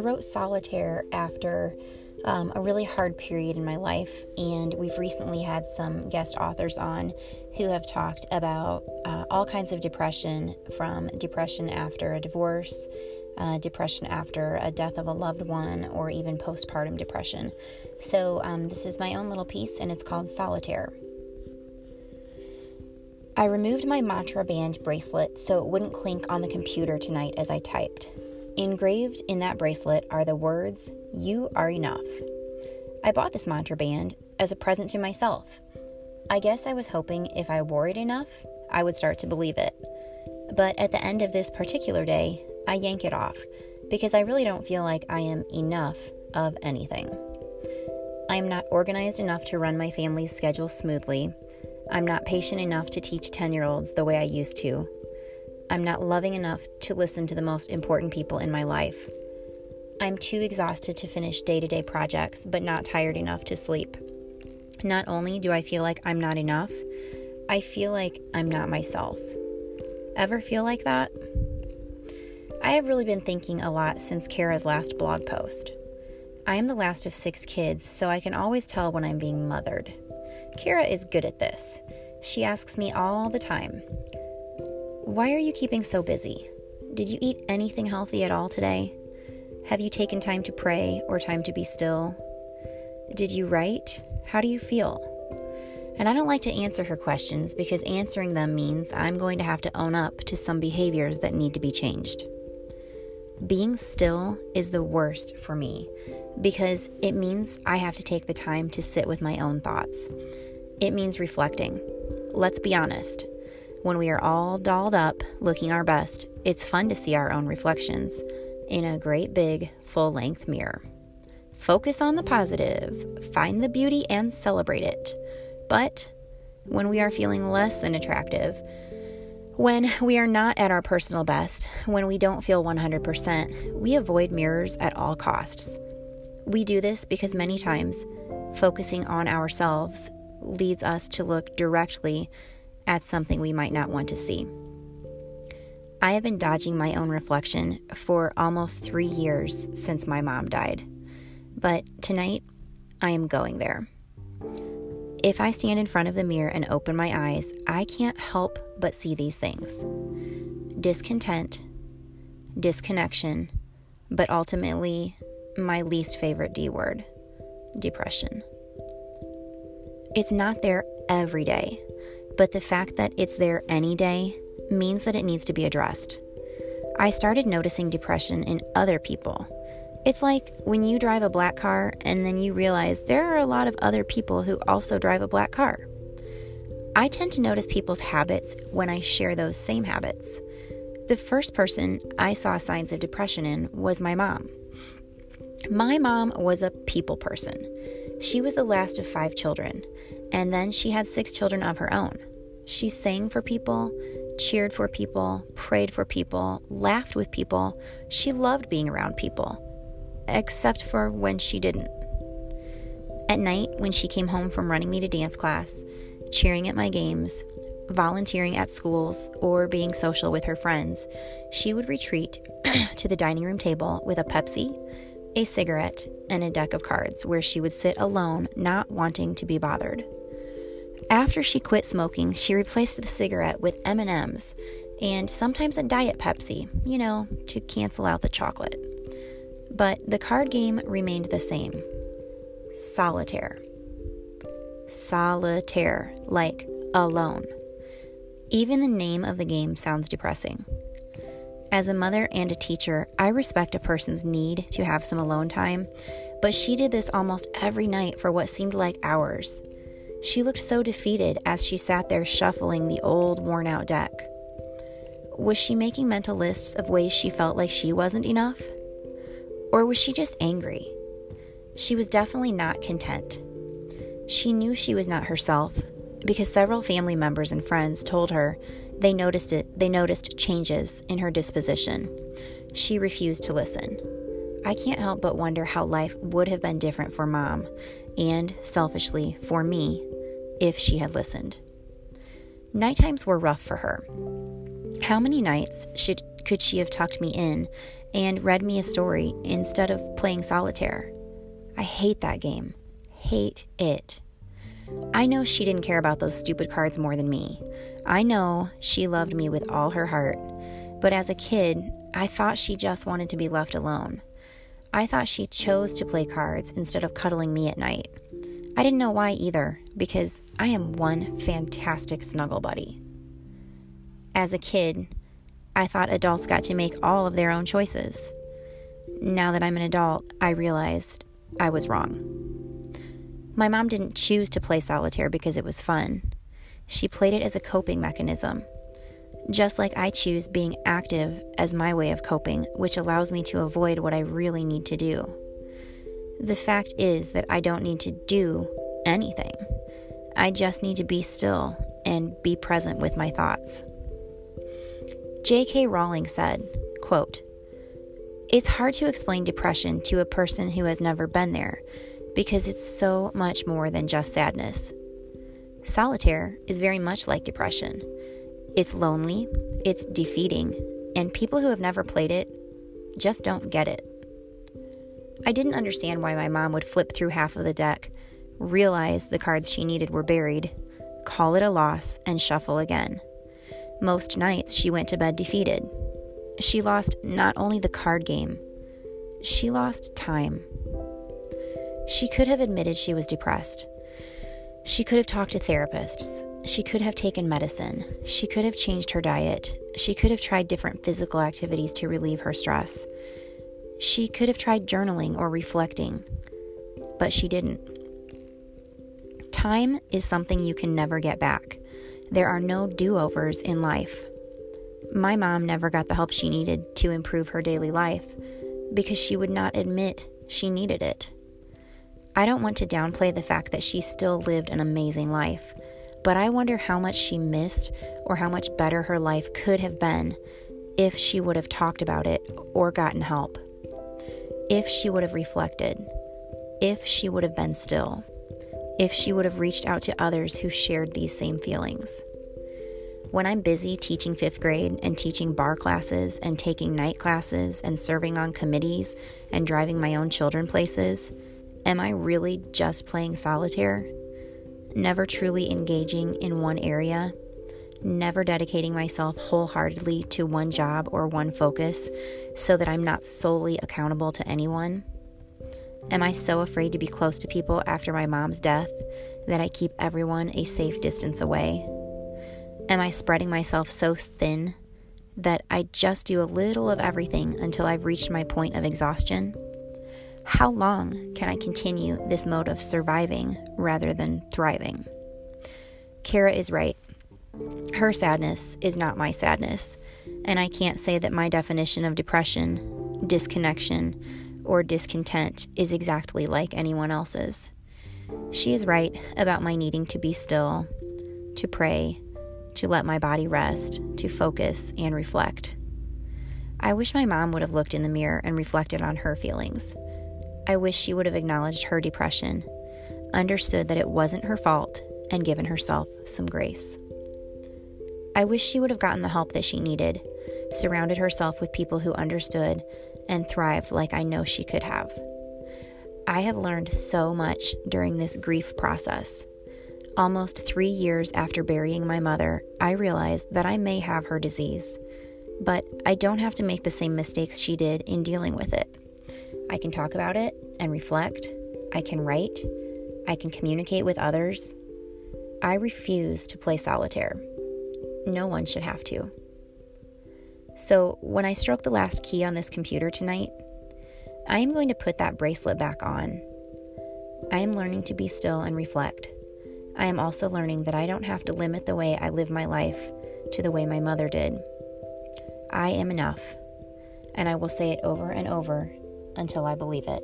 I wrote Solitaire after um, a really hard period in my life, and we've recently had some guest authors on who have talked about uh, all kinds of depression from depression after a divorce, uh, depression after a death of a loved one, or even postpartum depression. So, um, this is my own little piece, and it's called Solitaire. I removed my mantra band bracelet so it wouldn't clink on the computer tonight as I typed. Engraved in that bracelet are the words, You are enough. I bought this mantra band as a present to myself. I guess I was hoping if I wore it enough, I would start to believe it. But at the end of this particular day, I yank it off because I really don't feel like I am enough of anything. I am not organized enough to run my family's schedule smoothly. I'm not patient enough to teach 10 year olds the way I used to. I'm not loving enough to listen to the most important people in my life. I'm too exhausted to finish day to day projects, but not tired enough to sleep. Not only do I feel like I'm not enough, I feel like I'm not myself. Ever feel like that? I have really been thinking a lot since Kara's last blog post. I am the last of six kids, so I can always tell when I'm being mothered. Kara is good at this. She asks me all the time, why are you keeping so busy? Did you eat anything healthy at all today? Have you taken time to pray or time to be still? Did you write? How do you feel? And I don't like to answer her questions because answering them means I'm going to have to own up to some behaviors that need to be changed. Being still is the worst for me because it means I have to take the time to sit with my own thoughts. It means reflecting. Let's be honest. When we are all dolled up, looking our best, it's fun to see our own reflections in a great big full length mirror. Focus on the positive, find the beauty and celebrate it. But when we are feeling less than attractive, when we are not at our personal best, when we don't feel 100%, we avoid mirrors at all costs. We do this because many times focusing on ourselves leads us to look directly at something we might not want to see. I have been dodging my own reflection for almost three years since my mom died. But tonight, I am going there. If I stand in front of the mirror and open my eyes, I can't help but see these things discontent, disconnection, but ultimately, my least favorite D word depression. It's not there every day, but the fact that it's there any day means that it needs to be addressed. I started noticing depression in other people. It's like when you drive a black car and then you realize there are a lot of other people who also drive a black car. I tend to notice people's habits when I share those same habits. The first person I saw signs of depression in was my mom. My mom was a people person. She was the last of five children, and then she had six children of her own. She sang for people, cheered for people, prayed for people, laughed with people. She loved being around people, except for when she didn't. At night, when she came home from running me to dance class, cheering at my games, volunteering at schools, or being social with her friends, she would retreat to the dining room table with a Pepsi, a cigarette, and a deck of cards where she would sit alone, not wanting to be bothered. After she quit smoking, she replaced the cigarette with M&Ms and sometimes a diet Pepsi, you know, to cancel out the chocolate. But the card game remained the same. Solitaire. Solitaire, like alone. Even the name of the game sounds depressing. As a mother and a teacher, I respect a person's need to have some alone time, but she did this almost every night for what seemed like hours. She looked so defeated as she sat there shuffling the old, worn out deck. Was she making mental lists of ways she felt like she wasn't enough? Or was she just angry? She was definitely not content. She knew she was not herself because several family members and friends told her they noticed it they noticed changes in her disposition. She refused to listen. I can't help but wonder how life would have been different for mom and selfishly for me if she had listened. Night times were rough for her. How many nights should, could she have tucked me in and read me a story instead of playing solitaire. I hate that game. Hate it. I know she didn't care about those stupid cards more than me. I know she loved me with all her heart. But as a kid, I thought she just wanted to be left alone. I thought she chose to play cards instead of cuddling me at night. I didn't know why either, because I am one fantastic snuggle buddy. As a kid, I thought adults got to make all of their own choices. Now that I'm an adult, I realized I was wrong. My mom didn't choose to play solitaire because it was fun. She played it as a coping mechanism. Just like I choose being active as my way of coping, which allows me to avoid what I really need to do. The fact is that I don't need to do anything. I just need to be still and be present with my thoughts. J.K. Rowling said, quote, It's hard to explain depression to a person who has never been there because it's so much more than just sadness. Solitaire is very much like depression. It's lonely, it's defeating, and people who have never played it just don't get it. I didn't understand why my mom would flip through half of the deck, realize the cards she needed were buried, call it a loss, and shuffle again. Most nights she went to bed defeated. She lost not only the card game, she lost time. She could have admitted she was depressed. She could have talked to therapists. She could have taken medicine. She could have changed her diet. She could have tried different physical activities to relieve her stress. She could have tried journaling or reflecting, but she didn't. Time is something you can never get back. There are no do overs in life. My mom never got the help she needed to improve her daily life because she would not admit she needed it. I don't want to downplay the fact that she still lived an amazing life, but I wonder how much she missed or how much better her life could have been if she would have talked about it or gotten help. If she would have reflected. If she would have been still if she would have reached out to others who shared these same feelings. When I'm busy teaching fifth grade and teaching barre classes and taking night classes and serving on committees and driving my own children places, am I really just playing solitaire? Never truly engaging in one area? Never dedicating myself wholeheartedly to one job or one focus so that I'm not solely accountable to anyone? Am I so afraid to be close to people after my mom's death that I keep everyone a safe distance away? Am I spreading myself so thin that I just do a little of everything until I've reached my point of exhaustion? How long can I continue this mode of surviving rather than thriving? Kara is right. Her sadness is not my sadness, and I can't say that my definition of depression, disconnection, or discontent is exactly like anyone else's. She is right about my needing to be still, to pray, to let my body rest, to focus and reflect. I wish my mom would have looked in the mirror and reflected on her feelings. I wish she would have acknowledged her depression, understood that it wasn't her fault, and given herself some grace. I wish she would have gotten the help that she needed, surrounded herself with people who understood, and thrived like I know she could have. I have learned so much during this grief process. Almost three years after burying my mother, I realized that I may have her disease, but I don't have to make the same mistakes she did in dealing with it. I can talk about it and reflect. I can write. I can communicate with others. I refuse to play solitaire. No one should have to. So, when I stroke the last key on this computer tonight, I am going to put that bracelet back on. I am learning to be still and reflect. I am also learning that I don't have to limit the way I live my life to the way my mother did. I am enough, and I will say it over and over until I believe it.